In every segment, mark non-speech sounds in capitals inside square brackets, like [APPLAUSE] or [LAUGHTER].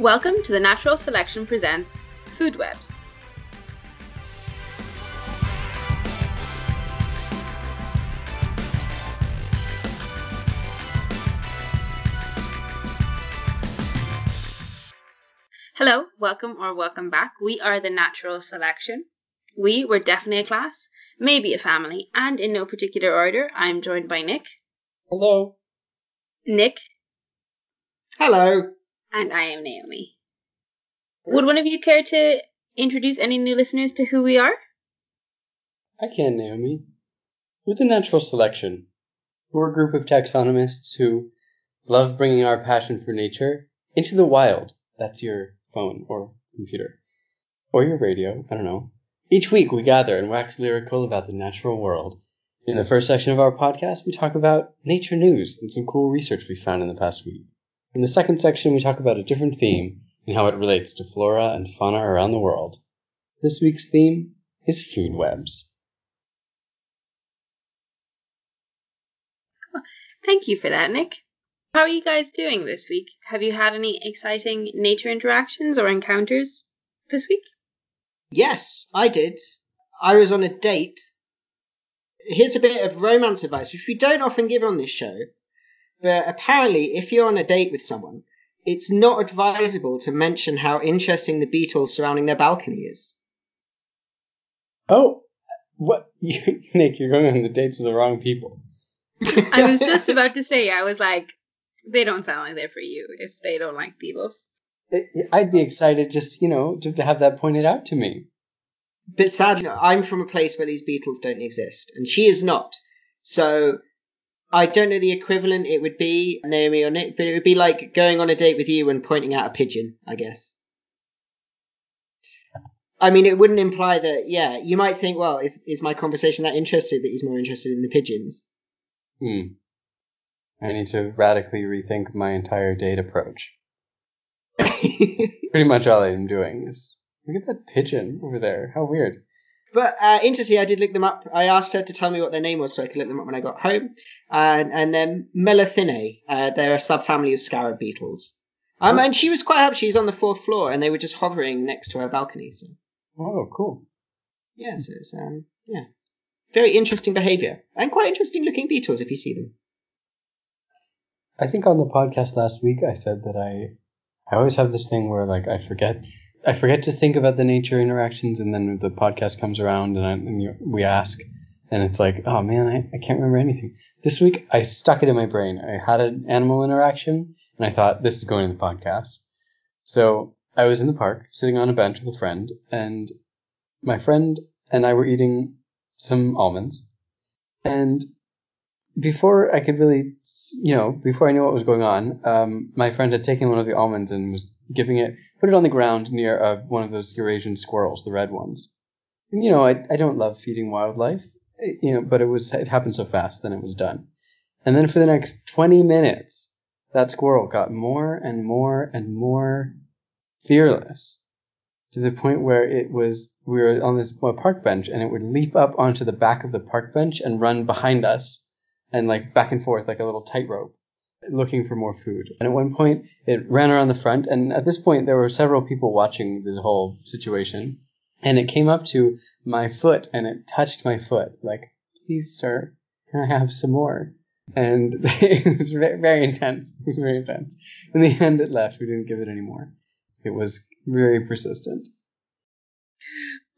Welcome to the Natural Selection Presents Food Webs. Hello, welcome or welcome back. We are the Natural Selection. We were definitely a class, maybe a family, and in no particular order, I'm joined by Nick. Hello. Nick, Hello. And I am Naomi. Would one of you care to introduce any new listeners to who we are? I can, Naomi. We're the Natural Selection. We're a group of taxonomists who love bringing our passion for nature into the wild. That's your phone or computer. Or your radio, I don't know. Each week we gather and wax lyrical about the natural world. In the first section of our podcast, we talk about nature news and some cool research we found in the past week. In the second section, we talk about a different theme and how it relates to flora and fauna around the world. This week's theme is food webs. Thank you for that, Nick. How are you guys doing this week? Have you had any exciting nature interactions or encounters this week? Yes, I did. I was on a date. Here's a bit of romance advice, which we don't often give on this show. But apparently, if you're on a date with someone, it's not advisable to mention how interesting the beetles surrounding their balcony is. Oh, what? [LAUGHS] Nick, you're going on the dates with the wrong people. [LAUGHS] I was just about to say, I was like, they don't sound like they're for you if they don't like beetles. I- I'd be excited just, you know, to have that pointed out to me. But sadly, I'm from a place where these beetles don't exist, and she is not. So I don't know the equivalent it would be, Naomi or Nick, but it would be like going on a date with you and pointing out a pigeon, I guess. I mean, it wouldn't imply that, yeah, you might think, well, is, is my conversation that interested that he's more interested in the pigeons? Hmm. I need to radically rethink my entire date approach. [LAUGHS] Pretty much all I'm doing is look at that pigeon over there. How weird. But uh, interestingly, I did look them up. I asked her to tell me what their name was so I could look them up when I got home. And and then Melolonthinae, uh, they're a subfamily of scarab beetles. Um, Oh. and she was quite happy. She's on the fourth floor, and they were just hovering next to her balcony. So Oh, cool. yeah, so it's um yeah, very interesting behaviour and quite interesting looking beetles if you see them. I think on the podcast last week I said that I I always have this thing where like I forget I forget to think about the nature interactions and then the podcast comes around and, I, and you, we ask and it's like oh man I, I can't remember anything. This week I stuck it in my brain. I had an animal interaction and I thought this is going in the podcast. So I was in the park sitting on a bench with a friend and my friend and I were eating some almonds and before I could really, you know, before I knew what was going on, um, my friend had taken one of the almonds and was giving it, put it on the ground near uh, one of those Eurasian squirrels, the red ones. And, you know, I, I don't love feeding wildlife, eh, you know, but it was, it happened so fast, then it was done. And then for the next 20 minutes, that squirrel got more and more and more fearless to the point where it was, we were on this park bench and it would leap up onto the back of the park bench and run behind us and like back and forth like a little tightrope looking for more food. And at one point it ran around the front and at this point there were several people watching the whole situation and it came up to my foot and it touched my foot like, please sir, can I have some more? And [LAUGHS] it was ve- very intense. It was [LAUGHS] very intense. In the end it left. We didn't give it any more. It was very persistent.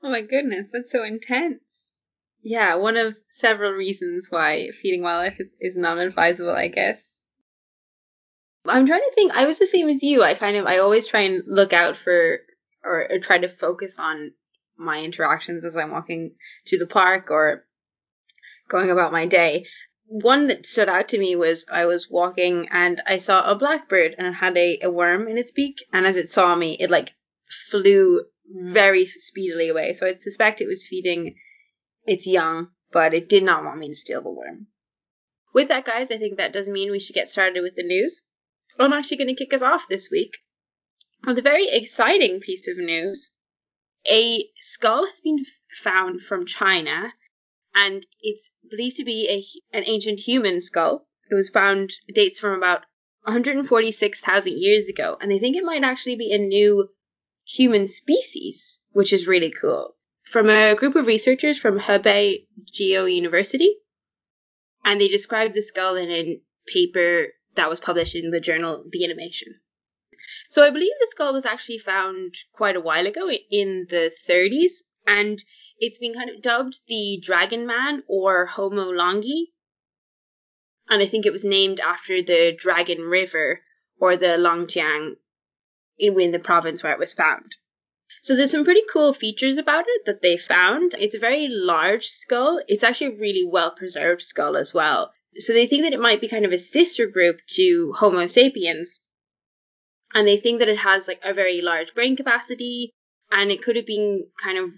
Oh my goodness, that's so intense. Yeah, one of several reasons why feeding wildlife is, is not advisable, I guess. I'm trying to think. I was the same as you. I kind of, I always try and look out for, or, or try to focus on my interactions as I'm walking through the park or going about my day. One that stood out to me was I was walking and I saw a blackbird and it had a, a worm in its beak. And as it saw me, it like flew very speedily away. So I suspect it was feeding its young, but it did not want me to steal the worm. With that, guys, I think that does mean we should get started with the news. I'm actually going to kick us off this week with a very exciting piece of news. A skull has been found from China, and it's believed to be a, an ancient human skull. It was found, dates from about 146,000 years ago, and they think it might actually be a new human species, which is really cool. From a group of researchers from Hebei Geo University, and they described the skull in a paper that was published in the journal The Innovation. So I believe the skull was actually found quite a while ago in the 30s, and it's been kind of dubbed the Dragon Man or Homo longi. And I think it was named after the Dragon River or the Longjiang in, the province where it was found. So there's some pretty cool features about it that they found. It's a very large skull. It's actually a really well preserved skull as well. So they think that it might be kind of a sister group to Homo sapiens. And they think that it has like a very large brain capacity and it could have been kind of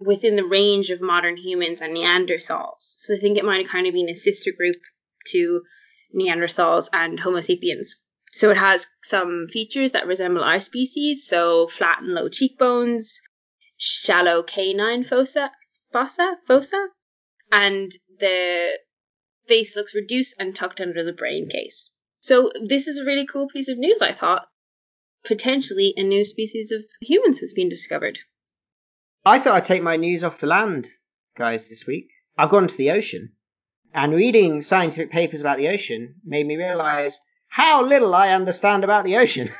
within the range of modern humans and Neanderthals. So I think it might have kind of been a sister group to Neanderthals and Homo sapiens. So it has some features that resemble our species, so flat and low cheekbones, shallow canine fossa, fossa, fossa, and the face looks reduced and tucked under the brain case. So this is a really cool piece of news, I thought. Potentially a new species of humans has been discovered. I thought I'd take my news off the land, guys, this week. I've gone to the ocean. And reading scientific papers about the ocean made me realize how little I understand about the ocean.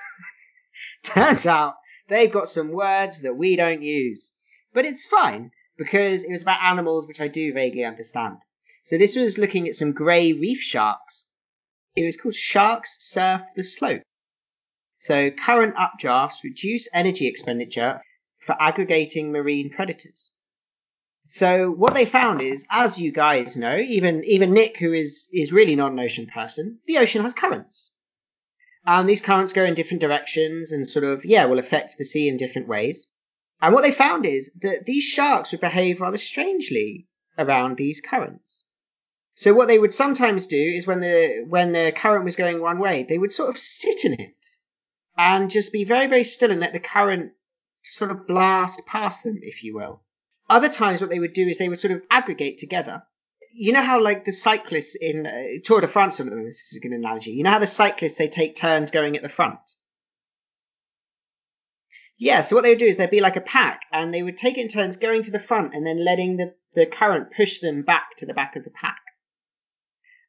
[LAUGHS] Turns out they've got some words that we don't use. But it's fine because it was about animals which I do vaguely understand. So this was looking at some grey reef sharks. It was called Sharks Surf the Slope. So current updrafts reduce energy expenditure for aggregating marine predators. So what they found is, as you guys know, even even Nick, who is is really not an ocean person, the ocean has currents, and these currents go in different directions and sort of yeah will affect the sea in different ways. And what they found is that these sharks would behave rather strangely around these currents. So what they would sometimes do is when the when the current was going one way, they would sort of sit in it and just be very very still and let the current sort of blast past them, if you will. Other times, what they would do is they would sort of aggregate together. You know how, like, the cyclists in uh, Tour de France, some of them, this is a good analogy. You know how the cyclists, they take turns going at the front? Yeah, so what they would do is they'd be like a pack, and they would take it in turns going to the front and then letting the, the current push them back to the back of the pack.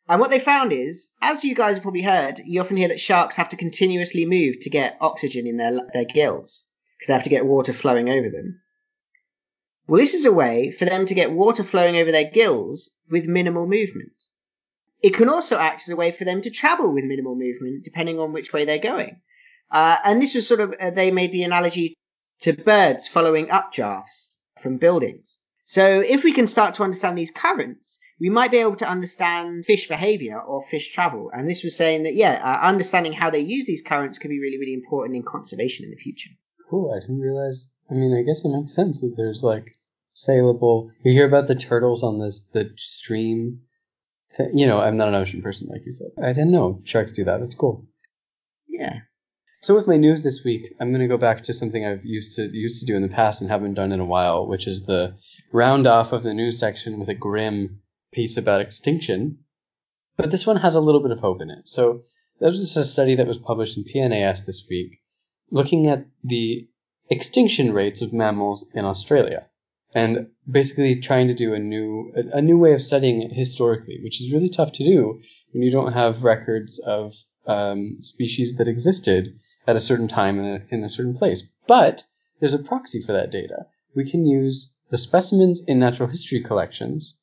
And what they found is, as you guys have probably heard, you often hear that sharks have to continuously move to get oxygen in their, their gills because they have to get water flowing over them. Well, this is a way for them to get water flowing over their gills with minimal movement. It can also act as a way for them to travel with minimal movement depending on which way they're going. Uh, and this was sort of, uh, they made the analogy to birds following updrafts from buildings. So if we can start to understand these currents, we might be able to understand fish behavior or fish travel. And this was saying that, yeah, uh, understanding how they use these currents could be really, really important in conservation in the future cool. I didn't realize. I mean, I guess it makes sense that there's like sailable. You hear about the turtles on this the stream. Th- you know, I'm not an ocean person like you said. I didn't know sharks do that. That's cool. Yeah. So with my news this week, I'm going to go back to something I've used to used to do in the past and haven't done in a while, which is the round off of the news section with a grim piece about extinction. But this one has a little bit of hope in it. So there was a study that was published in PNAS this week looking at the extinction rates of mammals in Australia and basically trying to do a new a, new way of studying it historically, which is really tough to do when you don't have records of um, species that existed at a certain time in a, in a certain place. But there's a proxy for that data. We can use the specimens in natural history collections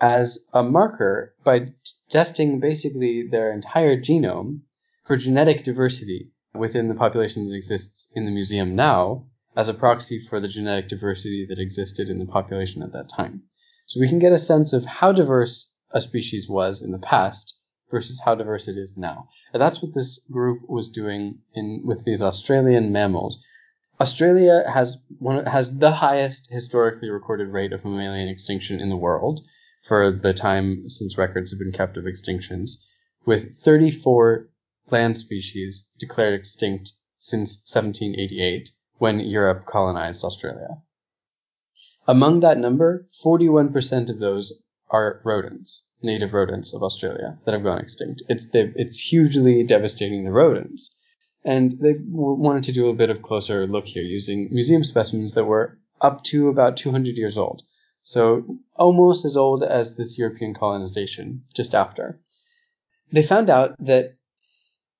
as a marker by testing basically their entire genome for genetic diversity within the population that exists in the museum now as a proxy for the genetic diversity that existed in the population at that time. So we can get a sense of how diverse a species was in the past versus how diverse it is now. And that's what this group was doing in with these Australian mammals. Australia has one has the highest historically recorded rate of mammalian extinction in the world for the time since records have been kept of extinctions, with 34 land species declared extinct since 1788 when Europe colonized Australia. Among that number, 41% of those are rodents. native rodents of Australia that have gone extinct. It's it's hugely devastating the rodents, and they wanted to do a bit of closer look here using museum specimens that were up to about 200 years old, so almost as old as this European colonization, just after. They found out that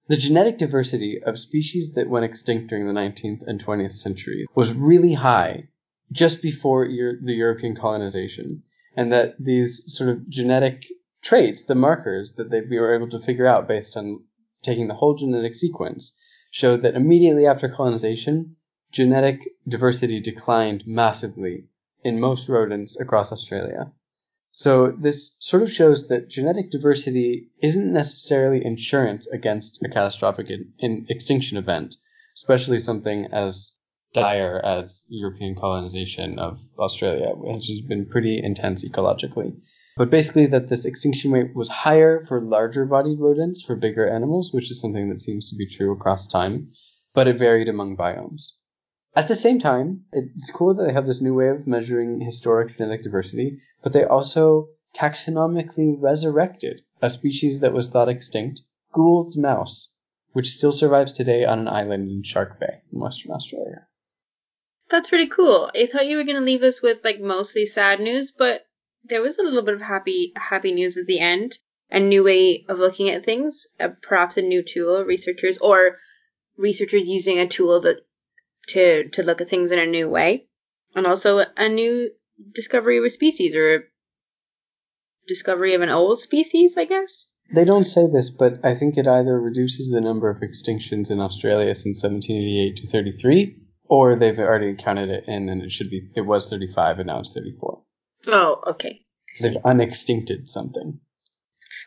the genetic diversity of species that went extinct during the 19th and 20th century was really high just before the European colonization, and that these sort of genetic traits, the markers that they were able to figure out based on taking the whole genetic sequence, showed that immediately after colonization, genetic diversity declined massively in most rodents across Australia. So this sort of shows that genetic diversity isn't necessarily insurance against a catastrophic in, in extinction event, especially something as dire as European colonization of Australia, which has been pretty intense ecologically. But basically, that this extinction rate was higher for larger bodied rodents, for bigger animals, which is something that seems to be true across time, but it varied among biomes. At the same time, it's cool that they have this new way of measuring historic genetic diversity, but they also taxonomically resurrected a species that was thought extinct, Gould's mouse, which still survives today on an island in Shark Bay in Western Australia. That's pretty cool. I thought you were going to leave us with like mostly sad news, but there was a little bit of happy happy news at the end. A new way of looking at things, uh, perhaps a new tool researchers or researchers using a tool that to to look at things in a new way, and also a new discovery of a species or a discovery of an old species, I guess. They don't say this, but I think it either reduces the number of extinctions in Australia since 1788 to 33, or they've already counted it in and it should be it was 35 and now it's 34. Oh, okay. They've unextincted something.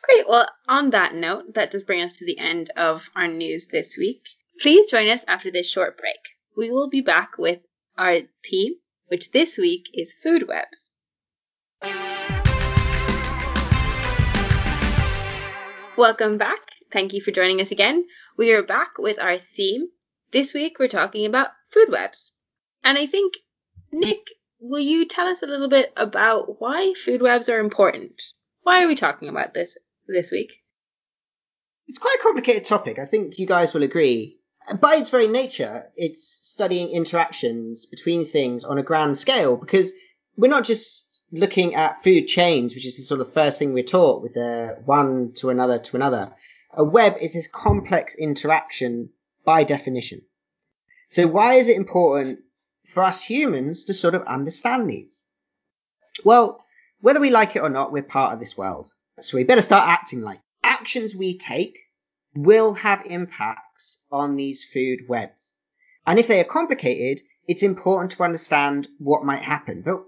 Great. Well, on that note, that does bring us to the end of our news this week. Please join us after this short break we will be back with our theme, which this week is food webs. Welcome back. Thank you for joining us again. We are back with our theme. This week we're talking about food webs. And I think, Nick, will you tell us a little bit about why food webs are important? Why are we talking about this this week? It's quite a complicated topic. I think you guys will agree by its very nature, it's studying interactions between things on a grand scale because we're not just looking at food chains, which is the sort of first thing we're taught with the one to another to another. A web is this complex interaction by definition. So why is it important for us humans to sort of understand these? Well, whether we like it or not, we're part of this world. So we better start acting like actions we take will have impacts on these food webs. And if they are complicated, it's important to understand what might happen. But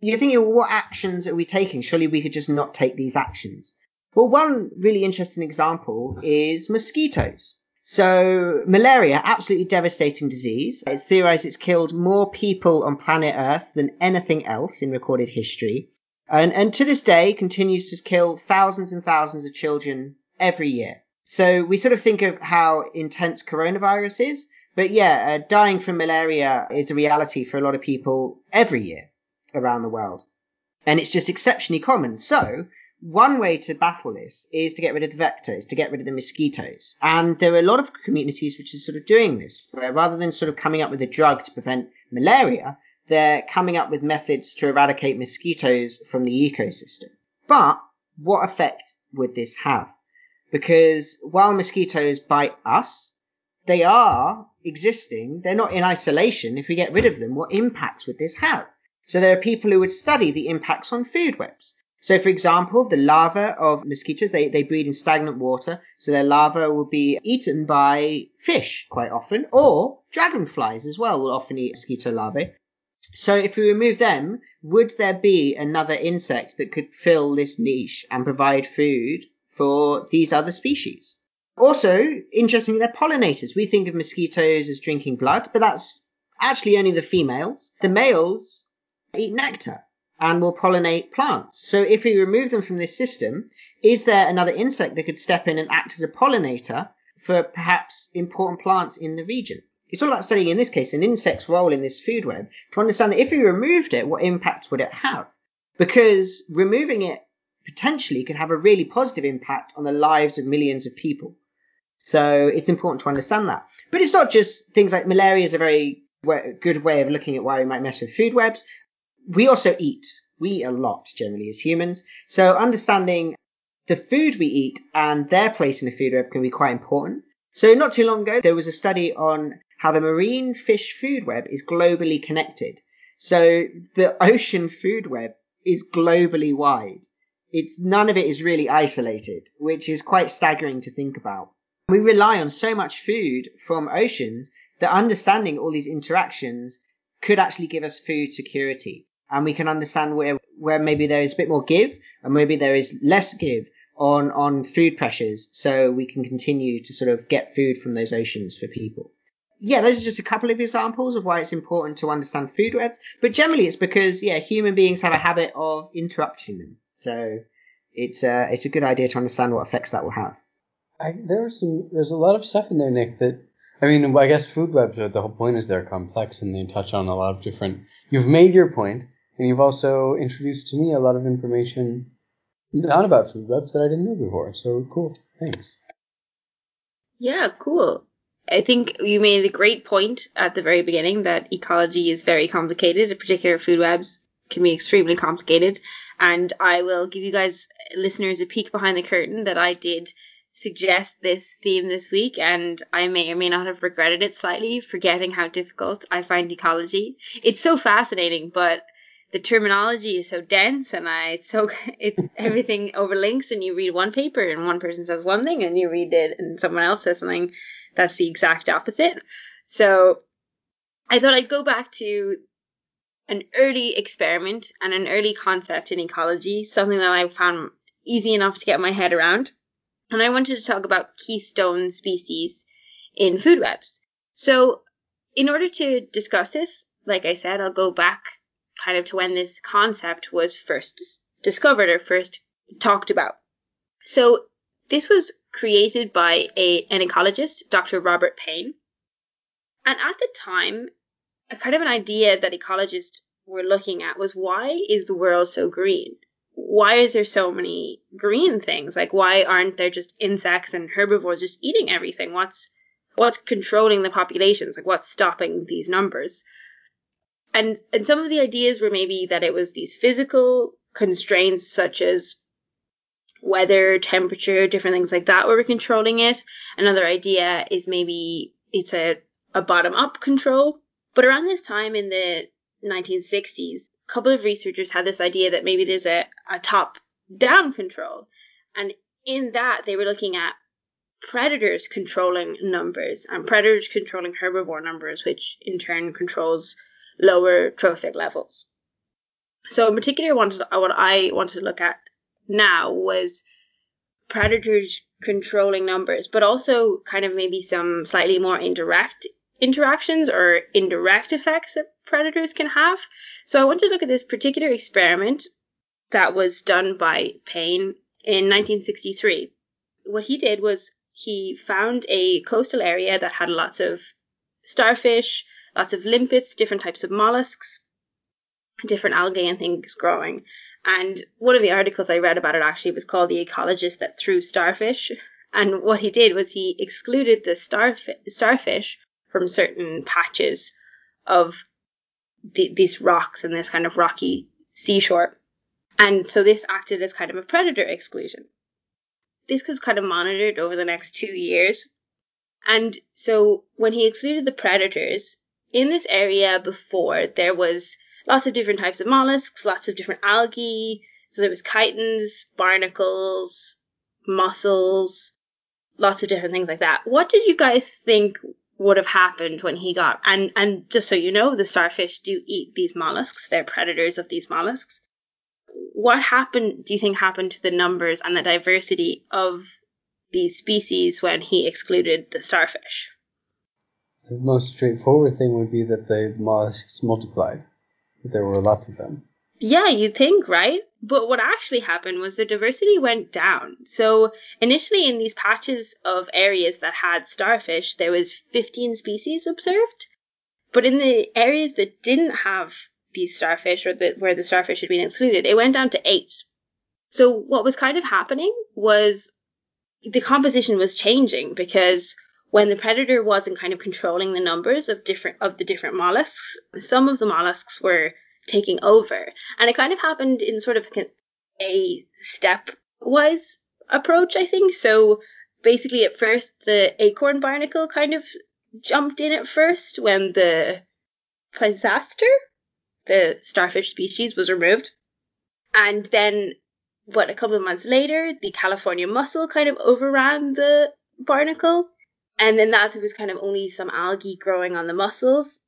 you're thinking, well, what actions are we taking? Surely we could just not take these actions. Well, one really interesting example is mosquitoes. So, malaria, absolutely devastating disease. It's theorized it's killed more people on planet Earth than anything else in recorded history. And, and to this day continues to kill thousands and thousands of children every year. So we sort of think of how intense coronavirus is, but yeah, uh, dying from malaria is a reality for a lot of people every year around the world. And it's just exceptionally common. So one way to battle this is to get rid of the vectors, to get rid of the mosquitoes. And there are a lot of communities which are sort of doing this, where rather than sort of coming up with a drug to prevent malaria, they're coming up with methods to eradicate mosquitoes from the ecosystem. But what effect would this have? Because while mosquitoes bite us, they are existing. They're not in isolation. If we get rid of them, what impacts would this have? So there are people who would study the impacts on food webs. So for example, the larvae of mosquitoes, they, they breed in stagnant water. So their larvae will be eaten by fish quite often, or dragonflies as well will often eat mosquito larvae. So if we remove them, would there be another insect that could fill this niche and provide food for these other species. Also, interestingly, they're pollinators. We think of mosquitoes as drinking blood, but that's actually only the females. The males eat nectar and will pollinate plants. So if we remove them from this system, is there another insect that could step in and act as a pollinator for perhaps important plants in the region? It's all about studying, in this case, an insect's role in this food web to understand that if we removed it, what impact would it have? Because removing it potentially could have a really positive impact on the lives of millions of people. So it's important to understand that. But it's not just things like malaria is a very good way of looking at why we might mess with food webs. We also eat. We eat a lot generally as humans. So understanding the food we eat and their place in the food web can be quite important. So not too long ago, there was a study on how the marine fish food web is globally connected. So the ocean food web is globally wide. It's none of it is really isolated, which is quite staggering to think about. We rely on so much food from oceans that understanding all these interactions could actually give us food security. And we can understand where, where maybe there is a bit more give and maybe there is less give on, on food pressures. So we can continue to sort of get food from those oceans for people. Yeah, those are just a couple of examples of why it's important to understand food webs. But generally it's because, yeah, human beings have a habit of interrupting them. So it's, uh, it's a good idea to understand what effects that will have. I, there are some. There's a lot of stuff in there, Nick. That I mean, I guess food webs are the whole point is they're complex and they touch on a lot of different. You've made your point, and you've also introduced to me a lot of information not about food webs that I didn't know before. So cool. Thanks. Yeah, cool. I think you made a great point at the very beginning that ecology is very complicated. In particular, food webs can be extremely complicated. And I will give you guys, listeners, a peek behind the curtain that I did suggest this theme this week, and I may or may not have regretted it slightly, forgetting how difficult I find ecology. It's so fascinating, but the terminology is so dense, and I it's so [LAUGHS] it [LAUGHS] everything overlinks, and you read one paper, and one person says one thing, and you read it, and someone else says something that's the exact opposite. So I thought I'd go back to an early experiment and an early concept in ecology, something that I found easy enough to get my head around and I wanted to talk about keystone species in food webs. So, in order to discuss this, like I said, I'll go back kind of to when this concept was first dis- discovered or first talked about. So, this was created by a, an ecologist, Dr. Robert Paine. And at the time, a kind of an idea that ecologists were looking at was why is the world so green? why is there so many green things? Like why aren't there just insects and herbivores just eating everything? What's what's controlling the populations? Like what's stopping these numbers? And and some of the ideas were maybe that it was these physical constraints such as weather, temperature, different things like that were controlling it. Another idea is maybe it's a, a bottom up control. But around this time in the 1960s, a couple of researchers had this idea that maybe there's a, a top down control. And in that, they were looking at predators controlling numbers and predators controlling herbivore numbers, which in turn controls lower trophic levels. So, in particular, what I wanted to look at now was predators controlling numbers, but also kind of maybe some slightly more indirect interactions or indirect effects that predators can have. So I want to look at this particular experiment that was done by Paine in 1963. What he did was he found a coastal area that had lots of starfish, lots of limpets, different types of mollusks, different algae and things growing. And one of the articles I read about it actually was called The Ecologist That Threw Starfish. And what he did was he excluded the starf- starfish from certain patches of the, these rocks and this kind of rocky seashore. And so this acted as kind of a predator exclusion. This was kind of monitored over the next two years. And so when he excluded the predators, in this area before, there was lots of different types of mollusks, lots of different algae. So there was chitons, barnacles, mussels, lots of different things like that. What did you guys think would have happened when he got and and just so you know the starfish do eat these mollusks. They're predators of these mollusks. What happened do you think happened to the numbers and the diversity of these species when he excluded the starfish? The most straightforward thing would be that the mollusks multiplied. That there were lots of them. Yeah, you think, right? But what actually happened was the diversity went down. So initially in these patches of areas that had starfish, there was 15 species observed. But in the areas that didn't have these starfish or the, where the starfish had been excluded, it went down to eight. So what was kind of happening was the composition was changing because when the predator wasn't kind of controlling the numbers of different of the different mollusks, some of the mollusks were taking over, and it kind of happened in sort of a stepwise approach, I think. So basically, at first, the acorn barnacle kind of jumped in at first when the Pisaster, the starfish species, was removed, and then what a couple of months later, the California mussel kind of overran the barnacle and then that was kind of only some algae growing on the mussels.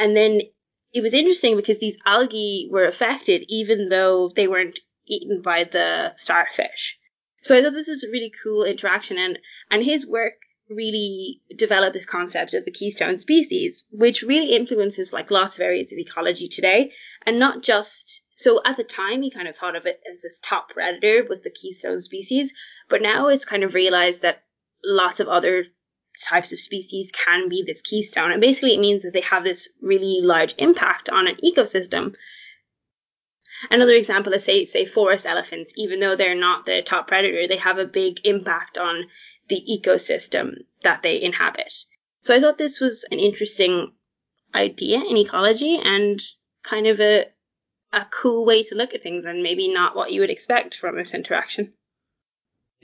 And then it was interesting because these algae were affected even though they weren't eaten by the starfish. So I thought this was a really cool interaction and, and his work really developed this concept of the keystone species, which really influences like lots of areas of ecology today. And not just so at the time he kind of thought of it as this top predator was the keystone species, but now it's kind of realized that lots of other types of species can be this keystone. And basically, it means that they have this really large impact on an ecosystem. Another example is say say forest elephants, even though they're not the top predator, they have a big impact on the ecosystem that they inhabit. So I thought this was an interesting idea in ecology and kind of a a cool way to look at things and maybe not what you would expect from this interaction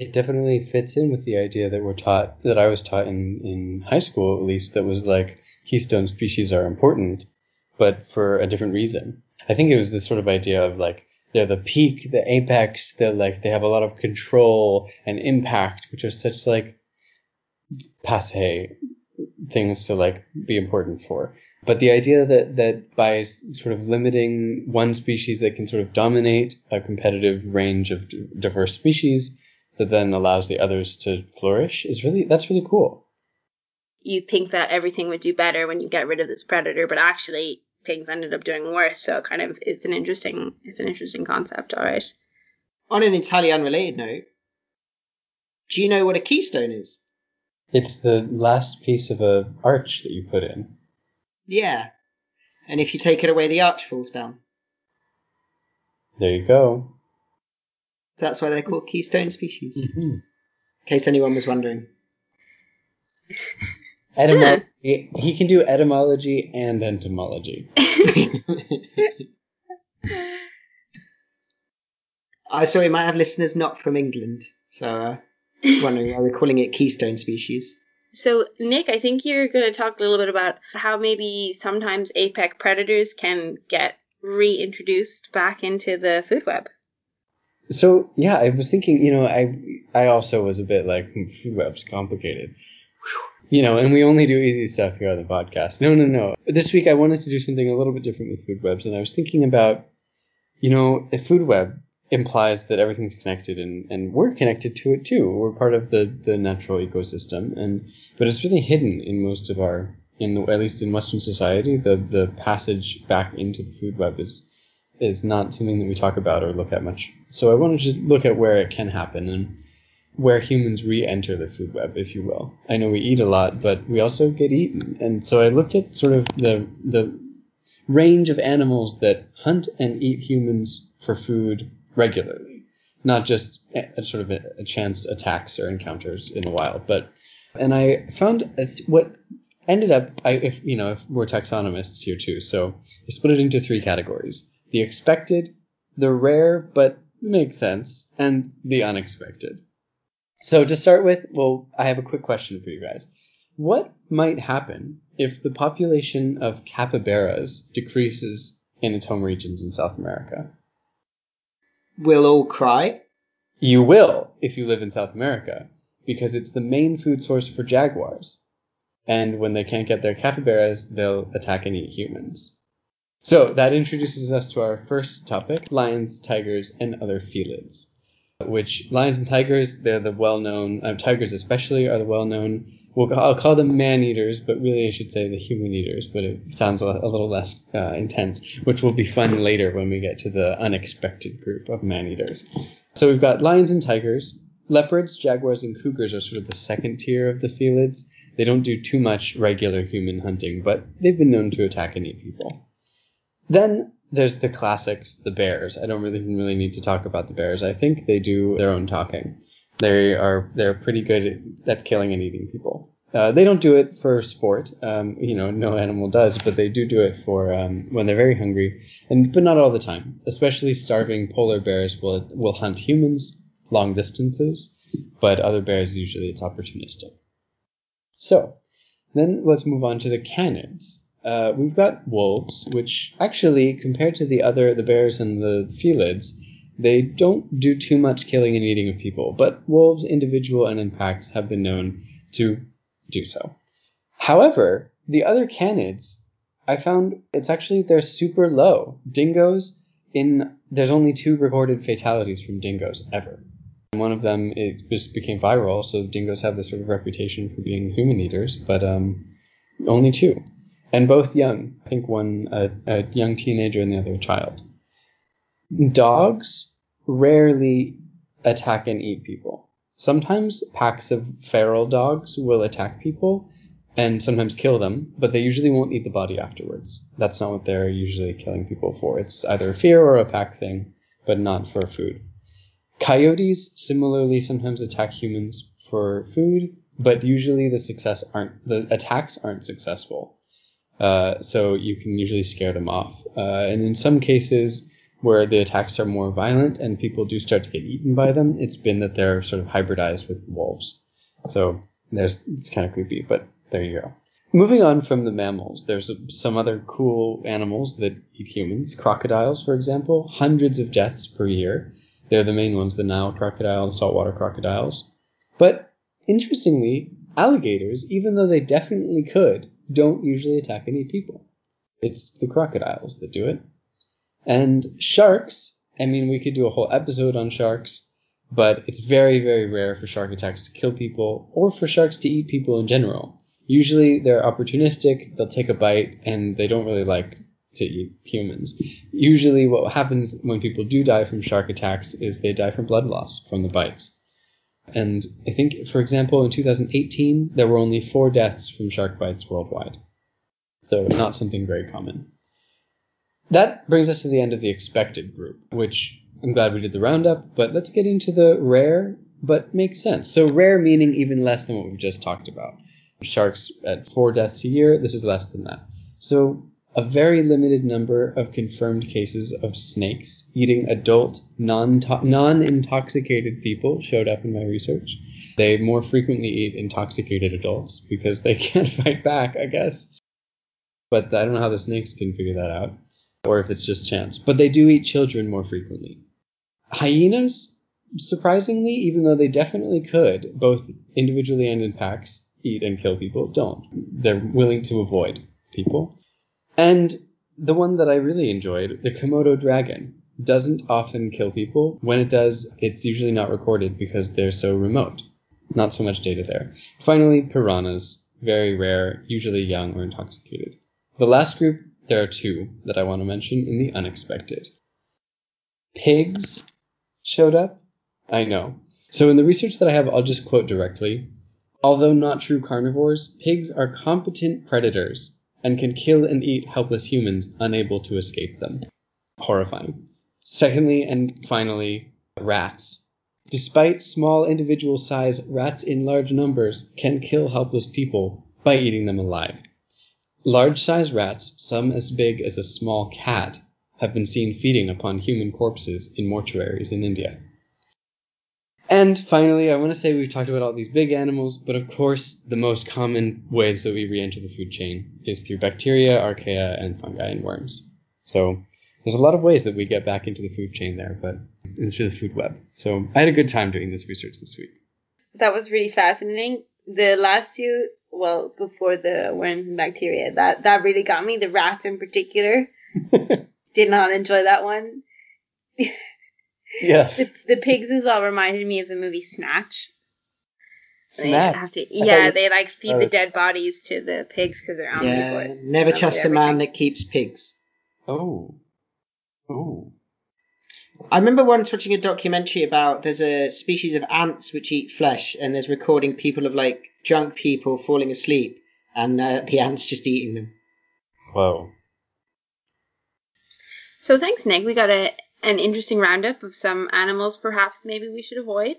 it definitely fits in with the idea that we're taught that I was taught in in high school at least that was like keystone species are important, but for a different reason. I think it was this sort of idea of like they're the peak, the apex, they're like they have a lot of control and impact, which are such like passe things to like be important for. But the idea that that by sort of limiting one species that can sort of dominate a competitive range of diverse species that then allows the others to flourish is really that's really cool. You think that everything would do better when you get rid of this predator, but actually things ended up doing worse. So kind of it's an interesting it's an interesting concept, all right. On an entirely unrelated note, do you know what a keystone is? It's the last piece of a arch that you put in. Yeah. And if you take it away the arch falls down. There you go. So that's why they're called keystone species. Mm-hmm. In case anyone was wondering. Etymology. he can do etymology and entomology. [LAUGHS] I saw we might have listeners not from England, so uh, wondering why we're calling it keystone species. So, Nick, I think you're going to talk a little bit about how maybe sometimes apex predators can get reintroduced back into the food web. So yeah, I was thinking, you know, I I also was a bit like food web's complicated, you know, and we only do easy stuff here on the podcast. No, no, no. This week I wanted to do something a little bit different with food webs, and I was thinking about, you know, a food web implies that everything's connected, and and we're connected to it too. We're part of the the natural ecosystem, and but it's really hidden in most of our in the, at least in Western society, the the passage back into the food web is is not something that we talk about or look at much. So I want to just look at where it can happen and where humans re-enter the food web, if you will. I know we eat a lot, but we also get eaten, and so I looked at sort of the the range of animals that hunt and eat humans for food regularly, not just a, a sort of a, a chance attacks or encounters in the wild, but and I found what ended up I, if you know if we're taxonomists here too, so I split it into three categories the expected, the rare but makes sense, and the unexpected. So to start with, well, I have a quick question for you guys. What might happen if the population of capybaras decreases in its home regions in South America? We'll all cry. You will if you live in South America, because it's the main food source for jaguars. And when they can't get their capybaras, they'll attack and eat humans. So that introduces us to our first topic lions, tigers, and other felids. Which lions and tigers, they're the well known, uh, tigers especially, are the well known. I'll call them man eaters, but really I should say the human eaters, but it sounds a, a little less uh, intense, which will be fun later when we get to the unexpected group of man eaters. So we've got lions and tigers. Leopards, jaguars, and cougars are sort of the second tier of the felids. They don't do too much regular human hunting, but they've been known to attack and eat people. Then there's the classics, the bears. I don't really really need to talk about the bears. I think they do their own talking. They are they're pretty good at killing and eating people. Uh, they don't do it for sport, um, you know, no animal does, but they do do it for um, when they're very hungry, and but not all the time. Especially starving polar bears will will hunt humans long distances, but other bears usually it's opportunistic. So, then let's move on to the canids. Uh, we've got wolves, which actually, compared to the other the bears and the felids, they don't do too much killing and eating of people. But wolves, individual and in packs, have been known to do so. However, the other canids, I found it's actually they're super low. Dingoes in there's only two recorded fatalities from dingoes ever. One of them it just became viral, so dingoes have this sort of reputation for being human eaters, but um, only two, and both young. I think one a, a young teenager and the other a child. Dogs rarely attack and eat people. Sometimes packs of feral dogs will attack people and sometimes kill them, but they usually won't eat the body afterwards. That's not what they're usually killing people for. It's either a fear or a pack thing, but not for food. Coyotes similarly sometimes attack humans for food, but usually the success aren't the attacks aren't successful. Uh, so you can usually scare them off. Uh, and in some cases, where the attacks are more violent and people do start to get eaten by them, it's been that they're sort of hybridized with wolves. So there's it's kind of creepy, but there you go. Moving on from the mammals, there's some other cool animals that eat humans. Crocodiles, for example, hundreds of deaths per year. They're the main ones, the Nile crocodile and saltwater crocodiles. But interestingly, alligators, even though they definitely could, don't usually attack any people. It's the crocodiles that do it. And sharks, I mean, we could do a whole episode on sharks, but it's very, very rare for shark attacks to kill people or for sharks to eat people in general. Usually they're opportunistic, they'll take a bite, and they don't really like to eat humans. Usually what happens when people do die from shark attacks is they die from blood loss from the bites. And I think, for example, in 2018, there were only four deaths from shark bites worldwide. So not something very common. That brings us to the end of the expected group, which I'm glad we did the roundup, but let's get into the rare but makes sense. So rare meaning even less than what we've just talked about. Sharks at four deaths a year, this is less than that. So a very limited number of confirmed cases of snakes eating adult non non-intoxicated people showed up in my research. They more frequently eat intoxicated adults because they [LAUGHS] can't fight back, I guess. But I don't know how the snakes can figure that out or if it's just chance. But they do eat children more frequently. Hyenas, surprisingly, even though they definitely could, both individually and in packs, eat and kill people, don't. They're willing to avoid people. And the one that I really enjoyed, the Komodo dragon, doesn't often kill people. When it does, it's usually not recorded because they're so remote. Not so much data there. Finally, piranhas, very rare, usually young or intoxicated. The last group there are two that I want to mention in the unexpected. Pigs showed up. I know. So in the research that I have, I'll just quote directly. Although not true carnivores, pigs are competent predators and can kill and eat helpless humans unable to escape them. Horrifying. Secondly, and finally, rats. Despite small individual size, rats in large numbers can kill helpless people by eating them alive. Large-sized rats, some as big as a small cat, have been seen feeding upon human corpses in mortuaries in India. And finally, I want to say we've talked about all these big animals, but of course, the most common ways that we re-enter the food chain is through bacteria, archaea, and fungi and worms. So there's a lot of ways that we get back into the food chain there, but into the food web. So I had a good time doing this research this week. That was really fascinating. The last two well before the worms and bacteria. That that really got me. The rats in particular [LAUGHS] did not enjoy that one. [LAUGHS] yes. The, the pigs as well reminded me of the movie Snatch. Snatch. Have to, yeah, they like feed the dead bodies to the pigs because they're omnivores. Yeah, never trust a man that keeps pigs. Oh. Oh. I remember once watching a documentary about there's a species of ants which eat flesh, and there's recording people of like drunk people falling asleep, and uh, the ants just eating them. Wow. So thanks, Nick. We got a, an interesting roundup of some animals perhaps maybe we should avoid.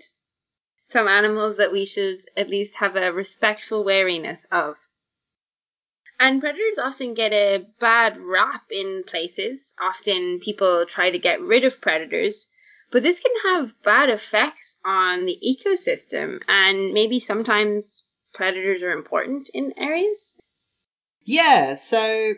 Some animals that we should at least have a respectful wariness of. And predators often get a bad rap in places. Often people try to get rid of predators, but this can have bad effects on the ecosystem, and maybe sometimes predators are important in areas. Yeah, so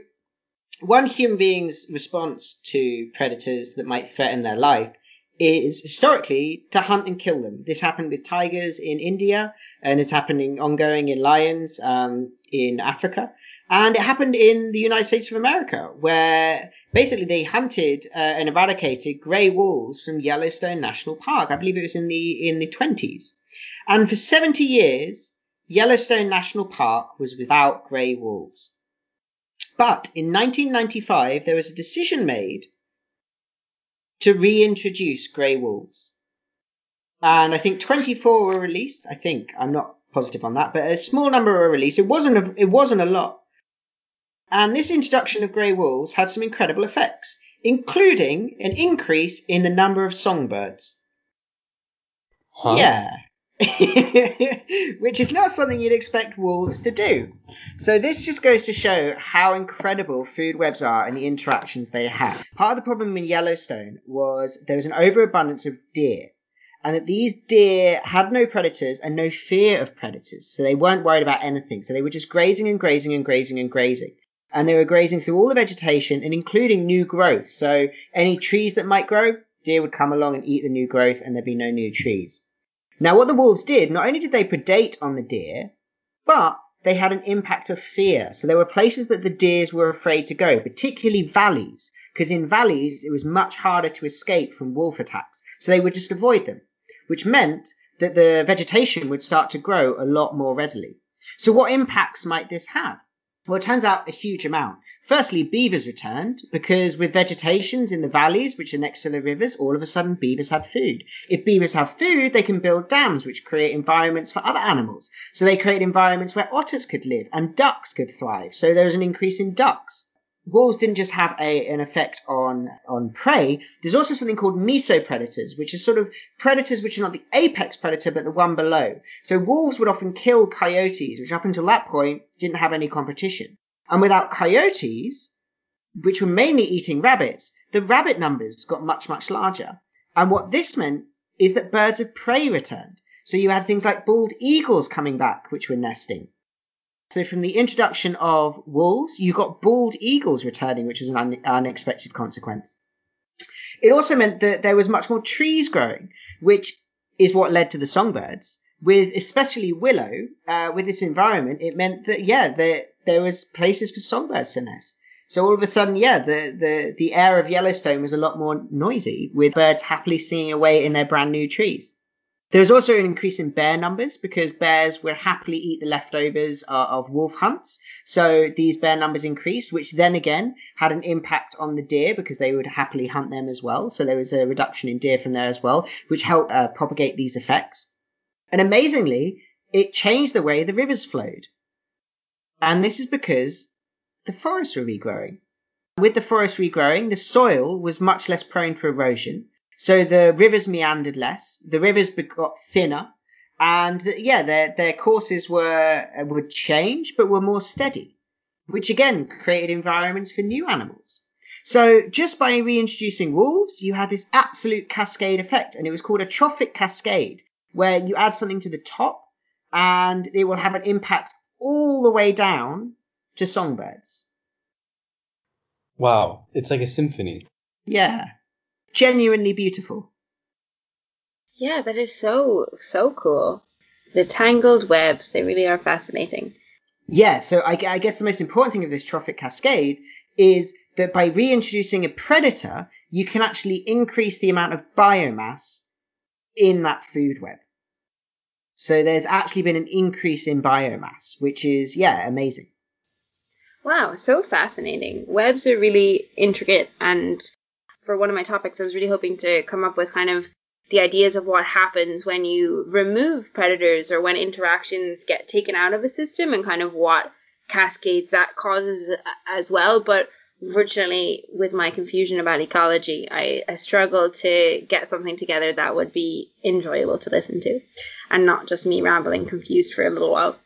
one human being's response to predators that might threaten their life is historically to hunt and kill them. This happened with tigers in India, and it's happening ongoing in lions um, in Africa, and it happened in the United States of America, where basically they hunted uh, and eradicated grey wolves from Yellowstone National Park. I believe it was in the in the twenties, and for seventy years, Yellowstone National Park was without grey wolves. But in 1995, there was a decision made to reintroduce grey wolves. And I think 24 were released. I think I'm not positive on that, but a small number were released. It wasn't a, it wasn't a lot. And this introduction of grey wolves had some incredible effects, including an increase in the number of songbirds. Huh? Yeah. [LAUGHS] Which is not something you'd expect wolves to do. So this just goes to show how incredible food webs are and the interactions they have. Part of the problem in Yellowstone was there was an overabundance of deer. And that these deer had no predators and no fear of predators. So they weren't worried about anything. So they were just grazing and grazing and grazing and grazing. And they were grazing through all the vegetation and including new growth. So any trees that might grow, deer would come along and eat the new growth and there'd be no new trees. Now, what the wolves did, not only did they predate on the deer, but they had an impact of fear. So there were places that the deers were afraid to go, particularly valleys, because in valleys it was much harder to escape from wolf attacks. So they would just avoid them, which meant that the vegetation would start to grow a lot more readily. So what impacts might this have? Well, it turns out a huge amount. Firstly, beavers returned because with vegetations in the valleys, which are next to the rivers, all of a sudden beavers had food. If beavers have food, they can build dams, which create environments for other animals. So they create environments where otters could live and ducks could thrive. So there was an increase in ducks wolves didn't just have a, an effect on, on prey. There's also something called mesopredators, which is sort of predators which are not the apex predator, but the one below. So wolves would often kill coyotes, which up until that point didn't have any competition. And without coyotes, which were mainly eating rabbits, the rabbit numbers got much, much larger. And what this meant is that birds of prey returned. So you had things like bald eagles coming back, which were nesting. So from the introduction of wolves, you got bald eagles returning, which was an un- unexpected consequence. It also meant that there was much more trees growing, which is what led to the songbirds. With especially willow, uh, with this environment, it meant that yeah, there there was places for songbirds to nest. So all of a sudden, yeah, the, the, the air of Yellowstone was a lot more noisy, with birds happily singing away in their brand new trees. There was also an increase in bear numbers because bears will happily eat the leftovers uh, of wolf hunts. So these bear numbers increased, which then again had an impact on the deer because they would happily hunt them as well. So there was a reduction in deer from there as well, which helped uh, propagate these effects. And amazingly, it changed the way the rivers flowed. And this is because the forests were regrowing. With the forest regrowing, the soil was much less prone to erosion. So the rivers meandered less, the rivers got thinner, and yeah, their their courses were uh, would change, but were more steady, which again created environments for new animals. So just by reintroducing wolves, you had this absolute cascade effect, and it was called a trophic cascade, where you add something to the top, and it will have an impact all the way down to songbirds. Wow, it's like a symphony. Yeah, genuinely beautiful. Yeah, that is so, so cool. The tangled webs, they really are fascinating. Yeah, so I, I guess the most important thing of this trophic cascade is that by reintroducing a predator, you can actually increase the amount of biomass in that food web. So there's actually been an increase in biomass, which is, yeah, amazing. Wow, so fascinating. Webs are really intricate and for one of my topics, I was really hoping to come up with kind of the ideas of what happens when you remove predators or when interactions get taken out of a system and kind of what cascades that causes uh, as well. But unfortunately, with my confusion about ecology, I, I struggled to get something together that would be enjoyable to listen to and not just me rambling confused for a little while.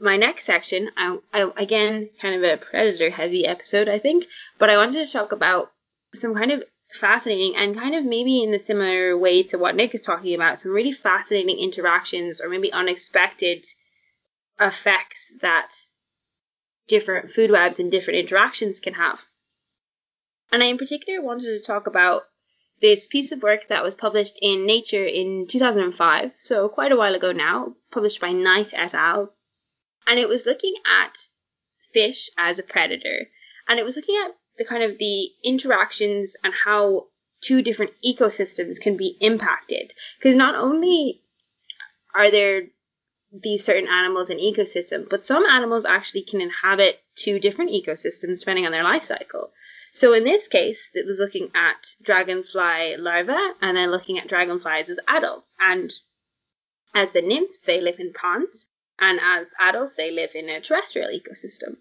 My next section, I, I, again, kind of a predator heavy episode, I think, but I wanted to talk about some kind of fascinating and kind of maybe in a similar way to what Nick is talking about, some really fascinating interactions or maybe unexpected effects that different food webs and different interactions can have. And I in particular wanted to talk about this piece of work that was published in Nature in 2005, so quite a while ago now, published by Knight et al. And it was looking at fish as a predator. And it was looking at the kind of the interactions and how two different ecosystems can be impacted. Because not only are there these certain animals in ecosystem, but some animals actually can inhabit two different ecosystems depending on their life cycle. So in this case, it was looking at dragonfly larvae and then looking at dragonflies as adults. And as the nymphs, they live in ponds, and as adults, they live in a terrestrial ecosystem.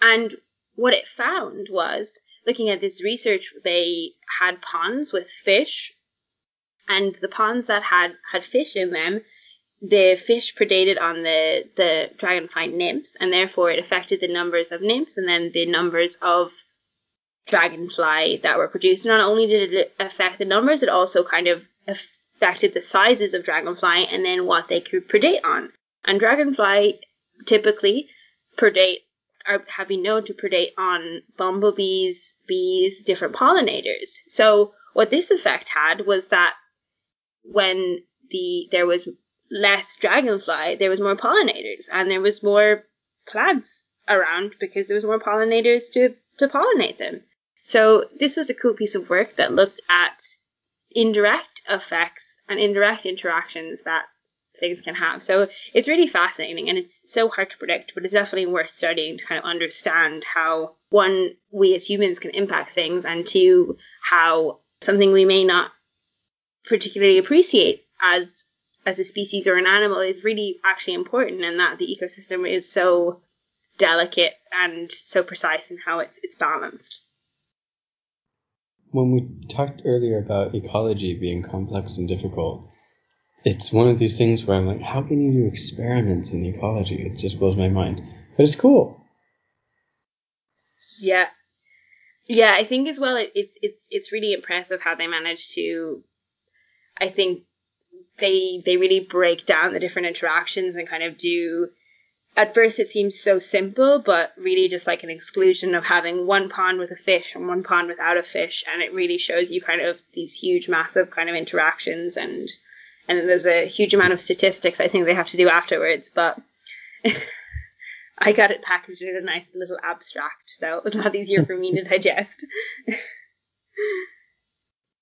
And what it found was looking at this research, they had ponds with fish, and the ponds that had had fish in them the fish predated on the, the dragonfly nymphs, and therefore it affected the numbers of nymphs and then the numbers of dragonfly that were produced. Not only did it affect the numbers, it also kind of affected the sizes of dragonfly and then what they could predate on. And dragonfly typically predate are have been known to predate on bumblebees, bees, different pollinators. So what this effect had was that when the there was less dragonfly, there was more pollinators and there was more plants around because there was more pollinators to, to pollinate them. So this was a cool piece of work that looked at indirect effects and indirect interactions that things can have. So it's really fascinating and it's so hard to predict, but it's definitely worth studying to kind of understand how one, we as humans can impact things and two, how something we may not particularly appreciate as as a species or an animal is really actually important and that the ecosystem is so delicate and so precise in how it's it's balanced. When we talked earlier about ecology being complex and difficult, it's one of these things where I'm like, how can you do experiments in ecology? It just blows my mind. But it's cool. Yeah. Yeah, I think as well it, it's it's it's really impressive how they manage to I think they they really break down the different interactions and kind of do at first it seems so simple but really just like an exclusion of having one pond with a fish and one pond without a fish and it really shows you kind of these huge massive kind of interactions and and there's a huge amount of statistics I think they have to do afterwards but [LAUGHS] I got it packaged in a nice little abstract so it was a lot easier for me to [LAUGHS] digest [LAUGHS]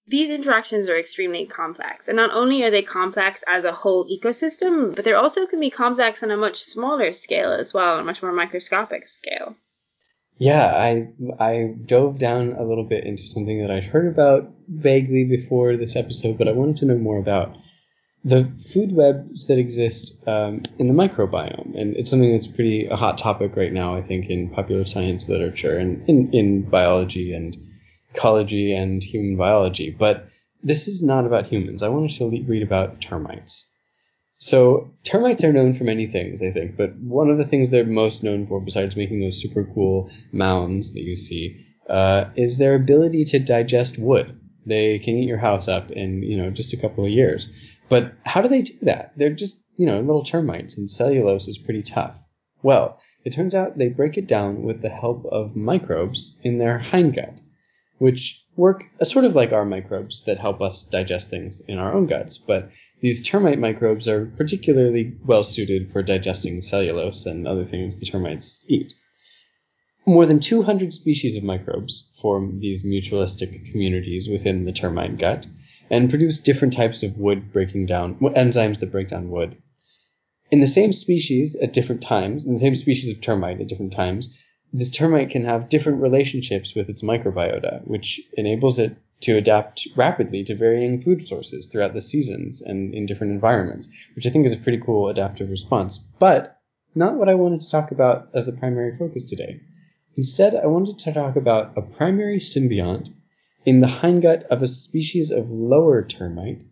these interactions are extremely complex. And not only are they complex as a whole ecosystem, but they also can be complex on a much smaller scale as well, a much more microscopic scale. Yeah, I I dove down a little bit into something that I'd heard about vaguely before this episode, but I wanted to know more about the food webs that exist um, in the microbiome, and it's something that's pretty a hot topic right now. I think in popular science literature and in, in biology and ecology and human biology, but this is not about humans. I wanted to read about termites. So termites are known for many things, I think, but one of the things they're most known for, besides making those super cool mounds that you see, uh, is their ability to digest wood. They can eat your house up in you know just a couple of years. But how do they do that? They're just you know little termites, and cellulose is pretty tough. Well, it turns out they break it down with the help of microbes in their hindgut which work uh, sort of like our microbes that help us digest things in our own guts. But these termite microbes are particularly well suited for digesting cellulose and other things the termites eat. More than 200 species of microbes form these mutualistic communities within the termite gut and produce different types of wood breaking down enzymes that break down wood. In the same species at different times, in the same species of termite at different times, this termite can have different relationships with its microbiota, which enables it to adapt rapidly to varying food sources throughout the seasons and in different environments, which I think is a pretty cool adaptive response. But not what I wanted to talk about as the primary focus today. Instead, I wanted to talk about a primary symbiont in the hindgut of a species of lower termite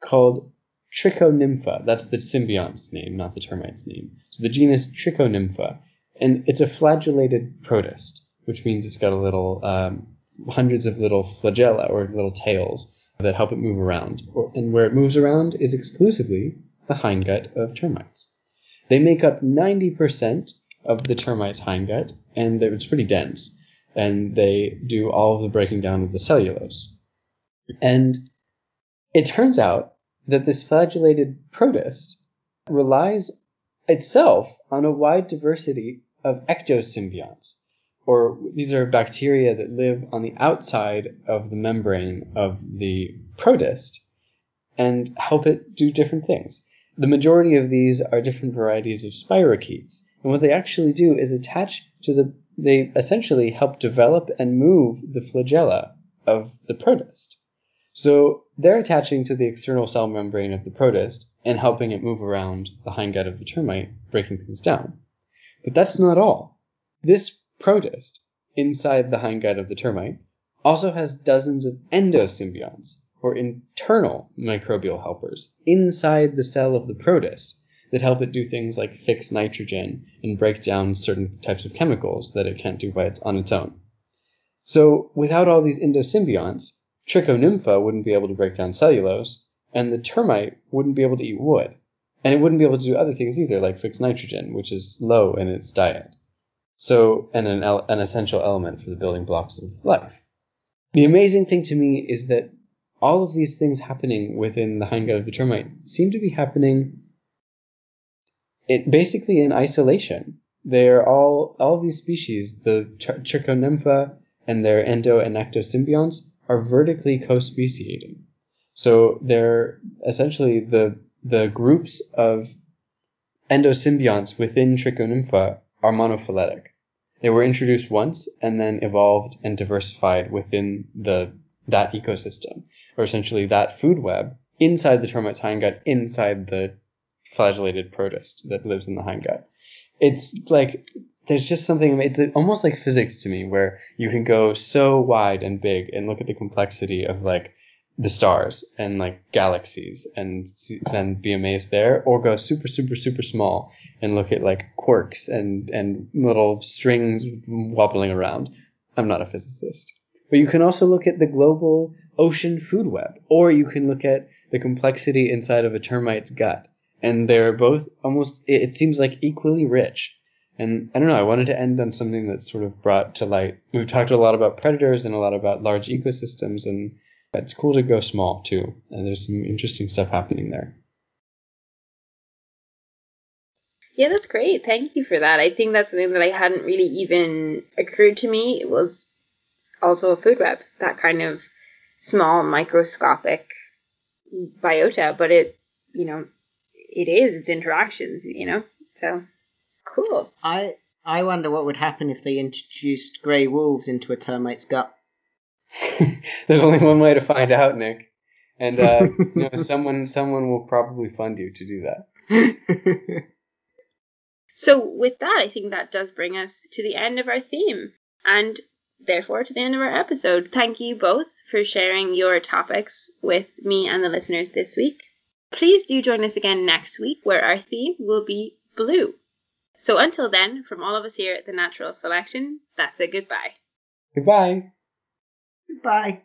called Trichonympha. That's the symbiont's name, not the termite's name. So the genus Trichonympha, and it's a flagellated protist, which means it's got a little um, hundreds of little flagella or little tails that help it move around. And where it moves around is exclusively the hindgut of termites. They make up 90% of the termite's hindgut, and it's pretty dense. And they do all of the breaking down of the cellulose. And it turns out that this flagellated protist relies itself on a wide diversity of ectosymbionts, or these are bacteria that live on the outside of the membrane of the protist and help it do different things. The majority of these are different varieties of spirochetes, and what they actually do is attach to the they essentially help develop and move the flagella of the protist. So they're attaching to the external cell membrane of the protist and helping it move around the hindgut of the termite, breaking things down. But that's not all. This protist inside the hindgut of the termite also has dozens of endosymbionts, or internal microbial helpers, inside the cell of the protist that help it do things like fix nitrogen and break down certain types of chemicals that it can't do by its, on its own. So without all these endosymbionts, Trichonympha wouldn't be able to break down cellulose, and the termite wouldn't be able to eat wood. And it wouldn't be able to do other things either, like fix nitrogen, which is low in its diet. So, and an, an essential element for the building blocks of life. The amazing thing to me is that all of these things happening within the hindgut of the termite seem to be happening it basically in isolation. They're all all these species, the Trichonympha and their endo and ectosymbionts, are vertically co-speciating. So they're essentially the the groups of endosymbionts within Trichonympha are monophyletic. They were introduced once and then evolved and diversified within the that ecosystem, or essentially that food web inside the termite's hindgut, inside the flagellated protist that lives in the hindgut. It's like there's just something. It's almost like physics to me, where you can go so wide and big and look at the complexity of like the stars and like galaxies and then be amazed there, or go super super super small and look at like quarks and and little strings wobbling around. I'm not a physicist, but you can also look at the global ocean food web, or you can look at the complexity inside of a termite's gut and they're both almost it, seems like equally rich. And i don't know i wanted to end on something that's sort of brought to light. We've talked a lot about predators and a lot about large ecosystems and it's cool to go small too. And there's some interesting stuff happening there. Yeah that's great. Thank you for that. I think that's something that i hadn't really even occurred to me. It was also a food web that kind of small microscopic biota but it you know it is its interactions, you know. So cool. I I wonder what would happen if they introduced grey wolves into a termite's gut. [LAUGHS] There's only one way to find out, Nick, and uh, you know, someone someone will probably fund you to do that. [LAUGHS] so with that, I think that does bring us to the end of our theme, and therefore to the end of our episode. Thank you both for sharing your topics with me and the listeners this week. Please do join us again next week where our theme will be blue. So until then, from all of us here at the Natural Selection, that's a goodbye. Goodbye. Goodbye.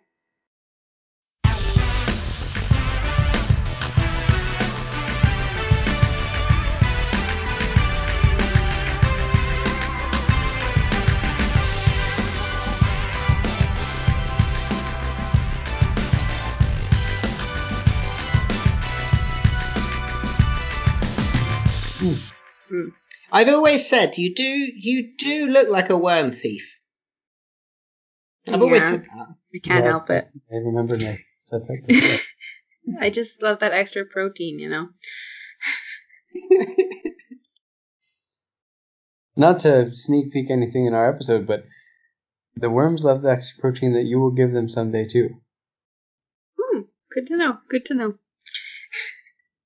Mm. I've always said you do you do look like a worm thief. I've yeah, always said that. I can't yeah, help it. I remember that. [LAUGHS] I just love that extra protein, you know. [LAUGHS] Not to sneak peek anything in our episode, but the worms love the extra protein that you will give them someday too. Hmm, good to know. Good to know.